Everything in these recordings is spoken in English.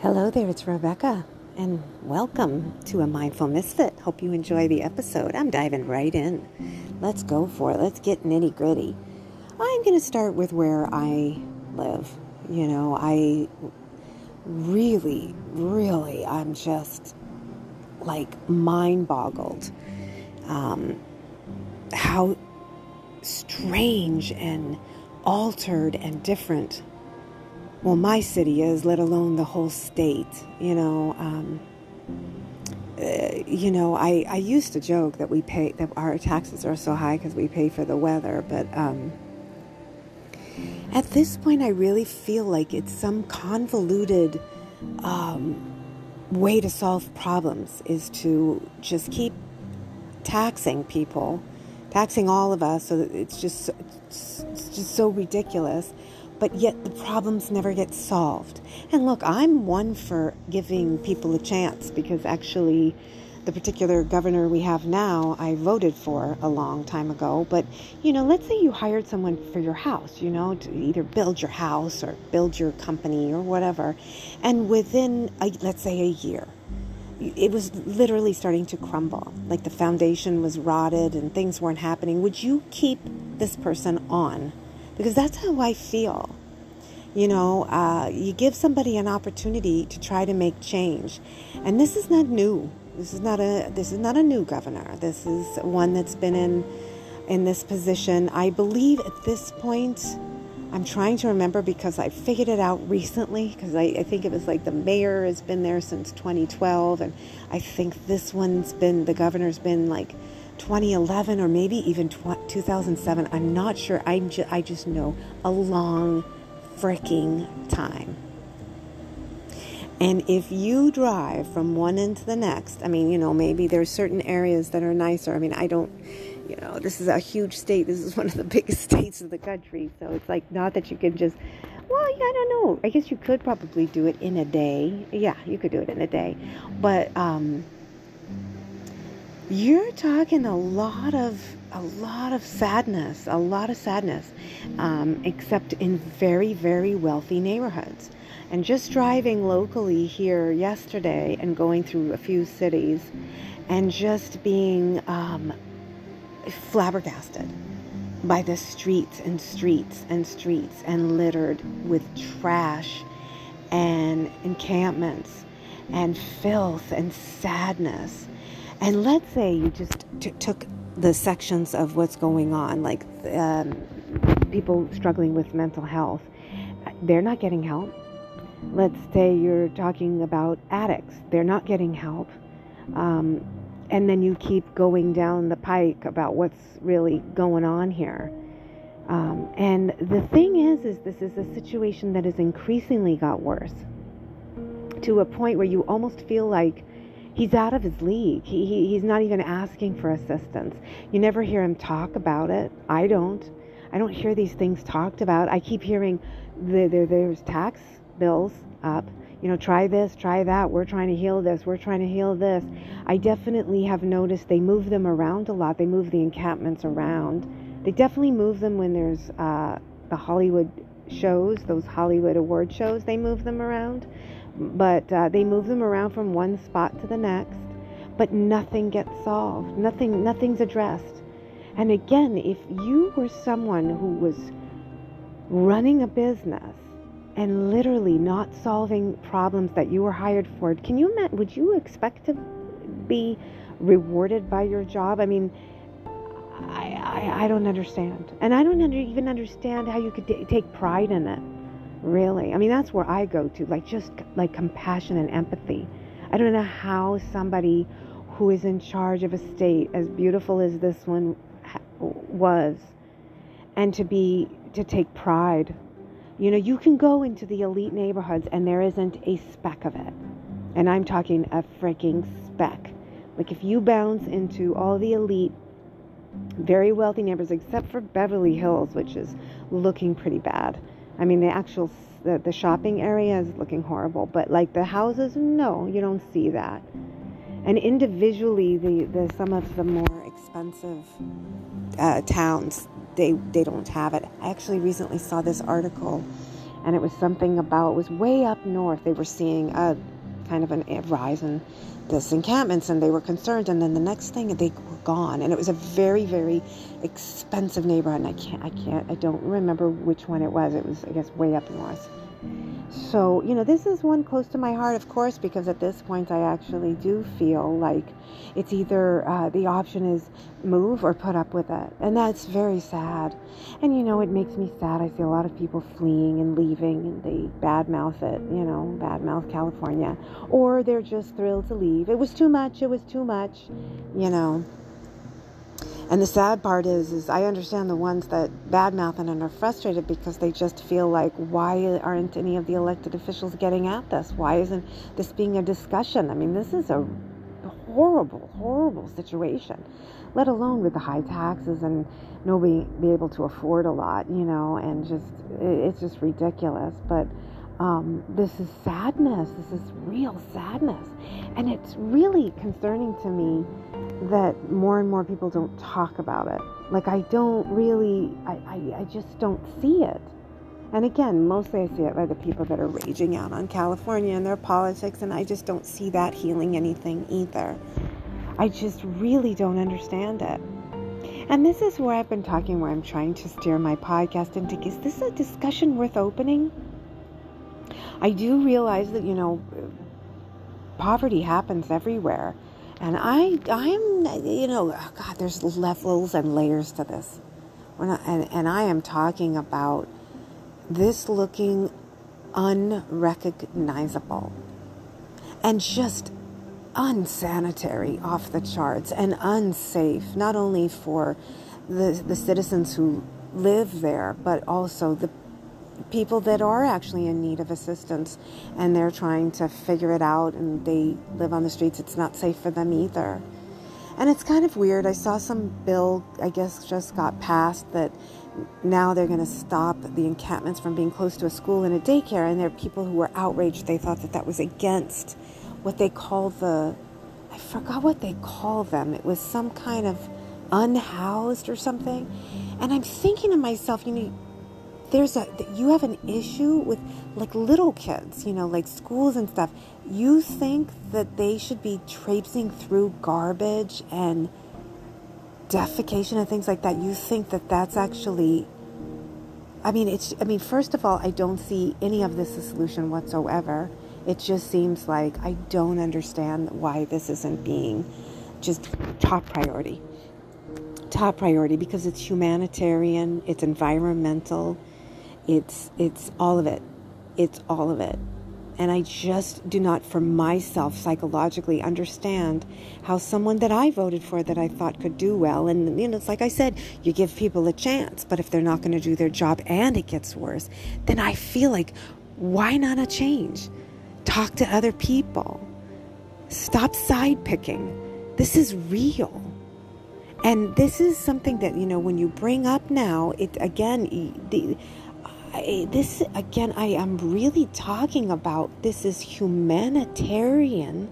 Hello there, it's Rebecca, and welcome to a Mindful Misfit. Hope you enjoy the episode. I'm diving right in. Let's go for it. Let's get nitty gritty. I'm going to start with where I live. You know, I really, really, I'm just like mind boggled um, how strange and altered and different well, my city is, let alone the whole state. You know, um, uh, you know, I, I used to joke that we pay that our taxes are so high because we pay for the weather, but um, at this point, I really feel like it's some convoluted um, way to solve problems is to just keep taxing people, taxing all of us, so that it's just it's just so ridiculous but yet the problems never get solved. And look, I'm one for giving people a chance because actually, the particular governor we have now, I voted for a long time ago. But, you know, let's say you hired someone for your house, you know, to either build your house or build your company or whatever. And within, a, let's say, a year, it was literally starting to crumble. Like the foundation was rotted and things weren't happening. Would you keep this person on? Because that's how I feel. You know, uh, you give somebody an opportunity to try to make change, and this is not new. This is not a this is not a new governor. This is one that's been in in this position. I believe at this point, I'm trying to remember because I figured it out recently. Because I, I think it was like the mayor has been there since 2012, and I think this one's been the governor's been like 2011 or maybe even 2007. I'm not sure. I'm ju- I just know a long freaking time. And if you drive from one end to the next, I mean, you know, maybe there's certain areas that are nicer. I mean, I don't, you know, this is a huge state. This is one of the biggest states of the country. So it's like not that you can just, well, yeah, I don't know. I guess you could probably do it in a day. Yeah, you could do it in a day. But, um, you're talking a lot of a lot of sadness, a lot of sadness, um, except in very, very wealthy neighborhoods. And just driving locally here yesterday and going through a few cities and just being um, flabbergasted by the streets and streets and streets and littered with trash and encampments and filth and sadness and let's say you just t- took the sections of what's going on, like um, people struggling with mental health, they're not getting help. Let's say you're talking about addicts, they're not getting help. Um, and then you keep going down the pike about what's really going on here. Um, and the thing is, is this is a situation that has increasingly got worse to a point where you almost feel like he's out of his league. He, he, he's not even asking for assistance. You never hear him talk about it. I don't. I don't hear these things talked about. I keep hearing the, the, there's tax bills up. You know, try this, try that. We're trying to heal this. We're trying to heal this. I definitely have noticed they move them around a lot. They move the encampments around. They definitely move them when there's uh, the Hollywood shows, those Hollywood award shows. They move them around but uh, they move them around from one spot to the next but nothing gets solved. Nothing nothing's addressed. And again if you were someone who was running a business and literally not solving problems that you were hired for can you imagine would you expect to be rewarded by your job? I mean i i, I don't understand. And i don't under, even understand how you could take pride in it Really. I mean, that's where I go to, like just like compassion and empathy. I don't know how somebody who is in charge of a state as beautiful as this one was and to be to take pride. You know, you can go into the elite neighborhoods and there isn't a speck of it. And I'm talking a freaking speck. Like if you bounce into all the elite very wealthy neighborhoods except for Beverly Hills, which is looking pretty bad I mean, the actual the, the shopping area is looking horrible, but like the houses, no, you don't see that. And individually, the, the some of the more expensive uh, towns, they they don't have it. I actually recently saw this article and it was something about it was way up north. They were seeing a kind of an, a rise in this encampments, and they were concerned. And then the next thing, they were gone, and it was a very, very expensive neighborhood. And I can't, I can't, I don't remember which one it was. It was, I guess, way up north. So, you know, this is one close to my heart, of course, because at this point I actually do feel like it's either uh, the option is move or put up with it. And that's very sad. And, you know, it makes me sad. I see a lot of people fleeing and leaving and they badmouth it, you know, badmouth California. Or they're just thrilled to leave. It was too much. It was too much, you know. And the sad part is, is I understand the ones that badmouth and are frustrated because they just feel like, why aren't any of the elected officials getting at this? Why isn't this being a discussion? I mean, this is a horrible, horrible situation, let alone with the high taxes and nobody be able to afford a lot, you know, and just, it's just ridiculous. But um, this is sadness. This is real sadness. And it's really concerning to me that more and more people don't talk about it. Like, I don't really, I, I, I just don't see it. And again, mostly I see it by the people that are raging out on California and their politics, and I just don't see that healing anything either. I just really don't understand it. And this is where I've been talking, where I'm trying to steer my podcast into is this a discussion worth opening? I do realize that, you know, poverty happens everywhere. And I, I'm, you know, oh God, there's levels and layers to this. I, and, and I am talking about this looking unrecognizable and just unsanitary off the charts and unsafe, not only for the, the citizens who live there, but also the people that are actually in need of assistance and they're trying to figure it out and they live on the streets. It's not safe for them either. And it's kind of weird. I saw some bill, I guess, just got passed that now they're going to stop the encampments from being close to a school and a daycare. And there are people who were outraged. They thought that that was against what they call the, I forgot what they call them. It was some kind of unhoused or something. And I'm thinking to myself, you know, there's a you have an issue with like little kids you know like schools and stuff. You think that they should be traipsing through garbage and defecation and things like that? You think that that's actually i mean it's i mean first of all i don't see any of this as a solution whatsoever. It just seems like i don't understand why this isn't being just top priority. Top priority because it's humanitarian it's environmental it's it's all of it. It's all of it. And I just do not, for myself, psychologically understand how someone that I voted for that I thought could do well, and you know, it's like I said, you give people a chance, but if they're not going to do their job and it gets worse, then I feel like, why not a change? Talk to other people. Stop side picking. This is real. And this is something that, you know, when you bring up now, it again, the, I, this again, I am really talking about this is humanitarian,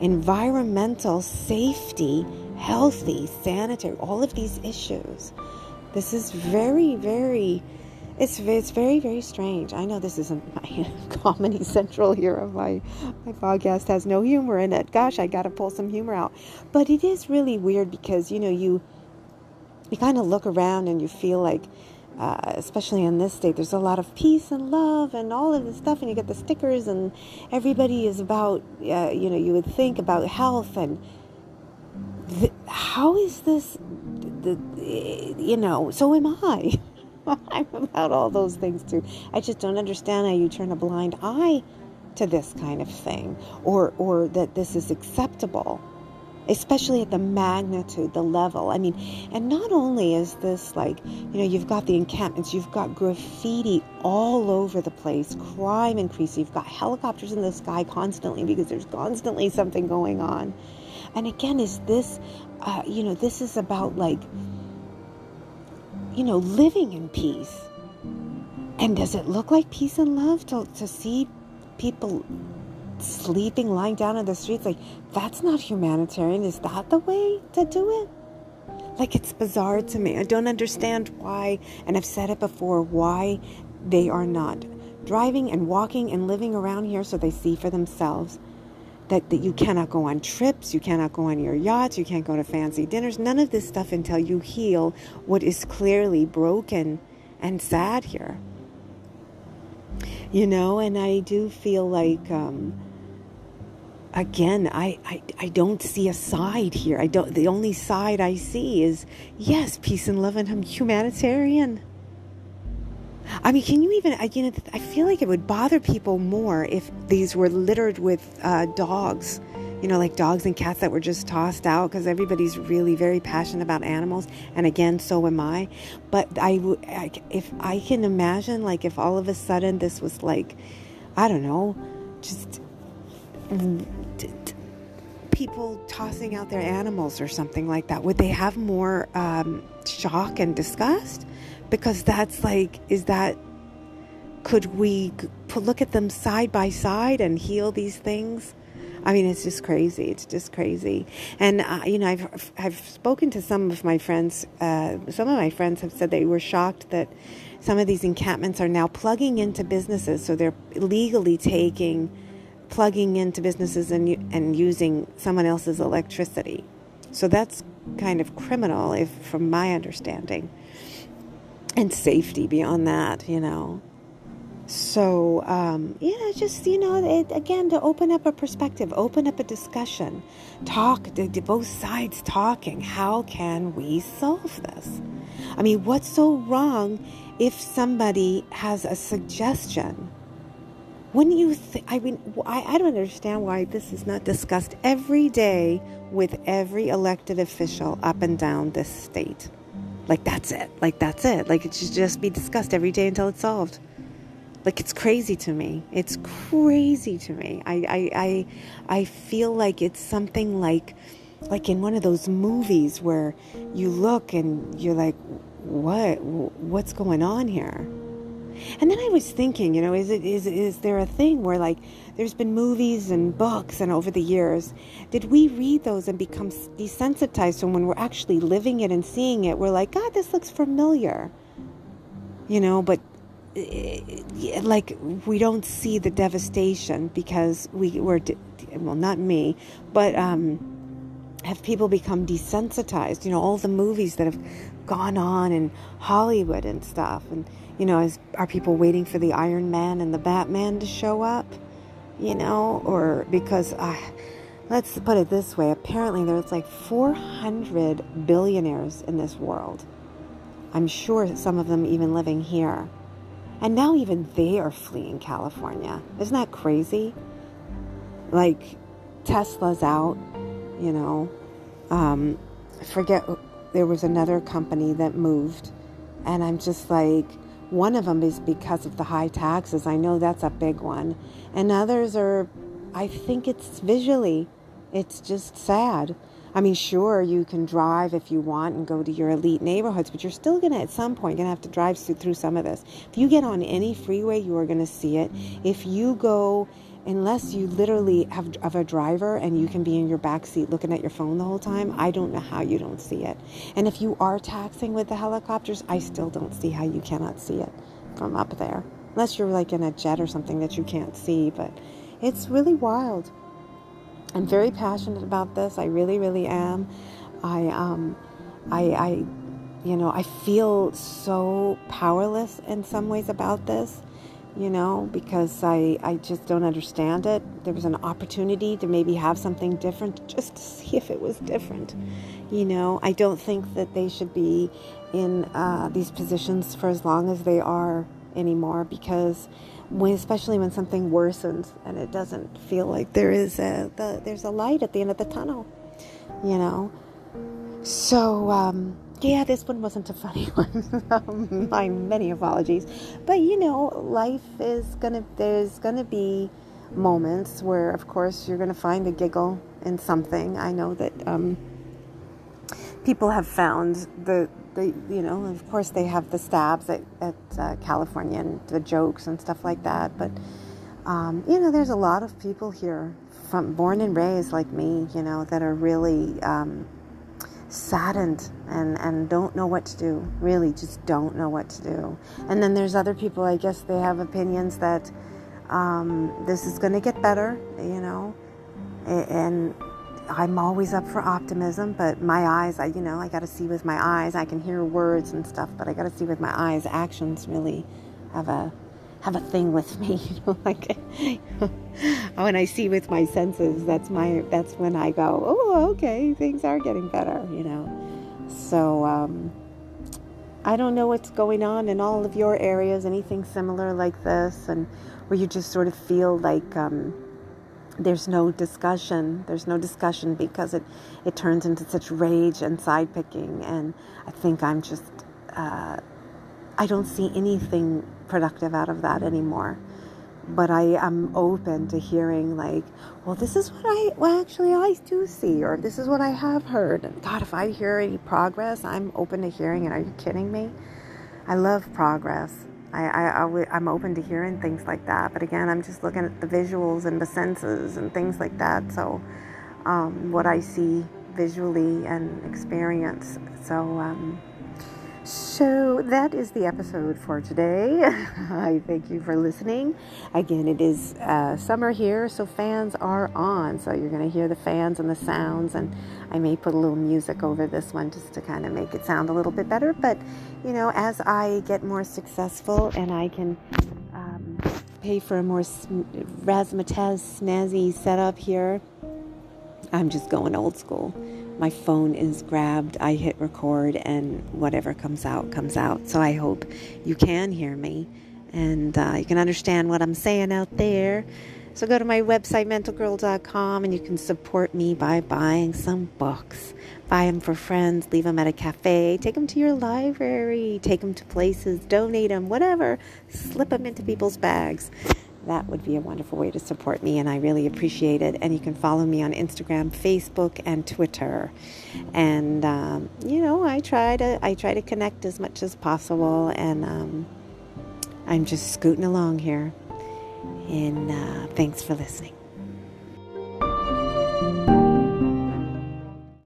environmental safety, healthy, sanitary, all of these issues. This is very, very, it's, it's very, very strange. I know this isn't my comedy central here of my, my podcast has no humor in it. Gosh, I got to pull some humor out. But it is really weird because, you know, you, you kind of look around and you feel like, uh, especially in this state, there's a lot of peace and love and all of this stuff, and you get the stickers, and everybody is about, uh, you know, you would think about health and th- how is this, the, you know, so am I. I'm about all those things too. I just don't understand how you turn a blind eye to this kind of thing, or or that this is acceptable especially at the magnitude, the level. I mean, and not only is this like, you know, you've got the encampments, you've got graffiti all over the place, crime increasing, you've got helicopters in the sky constantly because there's constantly something going on. And again, is this, uh, you know, this is about like, you know, living in peace. And does it look like peace and love to, to see people sleeping, lying down in the streets. Like, that's not humanitarian. Is that the way to do it? Like, it's bizarre to me. I don't understand why, and I've said it before, why they are not driving and walking and living around here so they see for themselves that, that you cannot go on trips, you cannot go on your yachts, you can't go to fancy dinners, none of this stuff until you heal what is clearly broken and sad here. You know, and I do feel like, um, again, I, I, I don't see a side here. I don't, the only side I see is, yes, peace and love and I'm humanitarian. I mean, can you even? I, you know, I feel like it would bother people more if these were littered with uh, dogs. You know, like dogs and cats that were just tossed out because everybody's really very passionate about animals, and again, so am I. But I, I, if I can imagine, like, if all of a sudden this was like, I don't know, just people tossing out their animals or something like that, would they have more um, shock and disgust? because that's like is that could we look at them side by side and heal these things I mean, it's just crazy. It's just crazy. And, uh, you know, I've, I've spoken to some of my friends. Uh, some of my friends have said they were shocked that some of these encampments are now plugging into businesses. So they're legally taking, plugging into businesses and, and using someone else's electricity. So that's kind of criminal, if from my understanding and safety beyond that, you know. So, um, yeah, just, you know, it, again, to open up a perspective, open up a discussion, talk, to, to both sides talking. How can we solve this? I mean, what's so wrong if somebody has a suggestion? Wouldn't you? I mean, I, I don't understand why this is not discussed every day with every elected official up and down this state. Like that's it. Like that's it. Like it should just be discussed every day until it's solved. Like it's crazy to me. It's crazy to me. I I I, I feel like it's something like like in one of those movies where you look and you're like, what what's going on here? And then I was thinking, you know, is it is is there a thing where like there's been movies and books and over the years, did we read those and become desensitized so when we're actually living it and seeing it, we're like, God, this looks familiar. You know, but eh, like we don't see the devastation because we were well not me but um have people become desensitized you know all the movies that have gone on in hollywood and stuff and you know, is, are people waiting for the Iron Man and the Batman to show up? You know, or because uh, let's put it this way apparently there's like 400 billionaires in this world. I'm sure some of them even living here. And now even they are fleeing California. Isn't that crazy? Like Tesla's out, you know. Um, forget there was another company that moved and I'm just like one of them is because of the high taxes. I know that's a big one. And others are, I think it's visually, it's just sad. I mean, sure, you can drive if you want and go to your elite neighborhoods, but you're still going to, at some point, going to have to drive through some of this. If you get on any freeway, you are going to see it. If you go unless you literally have, have a driver and you can be in your back seat looking at your phone the whole time, I don't know how you don't see it. And if you are taxing with the helicopters, I still don't see how you cannot see it from up there. Unless you're like in a jet or something that you can't see, but it's really wild. I'm very passionate about this. I really, really am. I, um, I, I, you know, I feel so powerless in some ways about this you know, because I, I just don't understand it. There was an opportunity to maybe have something different just to see if it was different. You know, I don't think that they should be in uh, these positions for as long as they are anymore because when, especially when something worsens and it doesn't feel like there is a the, there's a light at the end of the tunnel, you know. So um, yeah, this one wasn't a funny one. My many apologies. But you know, life is gonna, there's gonna be moments where, of course, you're gonna find a giggle in something. I know that um, people have found the, the, you know, of course, they have the stabs at, at uh, California and the jokes and stuff like that. But, um, you know, there's a lot of people here from born and raised like me, you know, that are really. Um, saddened and, and don't know what to do. Really, just don't know what to do. And then there's other people, I guess they have opinions that um, this is going to get better, you know. And I'm always up for optimism, but my eyes, I, you know, I got to see with my eyes. I can hear words and stuff, but I got to see with my eyes. Actions really have a have a thing with me, you know, like when I see with my senses, that's my that's when I go, oh, okay, things are getting better, you know. So um, I don't know what's going on in all of your areas, anything similar like this, and where you just sort of feel like um, there's no discussion. There's no discussion because it it turns into such rage and side picking, and I think I'm just. Uh, I don't see anything productive out of that anymore. But I am open to hearing, like, well, this is what I, well, actually, I do see, or this is what I have heard. And God, if I hear any progress, I'm open to hearing it. Are you kidding me? I love progress. I, I, I, am open to hearing things like that. But again, I'm just looking at the visuals and the senses and things like that. So, um, what I see visually and experience. So, um, so that is the episode for today. I thank you for listening. Again, it is uh, summer here, so fans are on. So you're going to hear the fans and the sounds, and I may put a little music over this one just to kind of make it sound a little bit better. But you know, as I get more successful and I can um, pay for a more razzmatazz snazzy setup here, I'm just going old school my phone is grabbed, I hit record, and whatever comes out, comes out. So I hope you can hear me and uh, you can understand what I'm saying out there. So go to my website, mentalgirl.com, and you can support me by buying some books. Buy them for friends, leave them at a cafe, take them to your library, take them to places, donate them, whatever. Slip them into people's bags that would be a wonderful way to support me, and I really appreciate it. And you can follow me on Instagram, Facebook, and Twitter. And um, you know, I try to I try to connect as much as possible, and um, I'm just scooting along here. And uh, thanks for listening.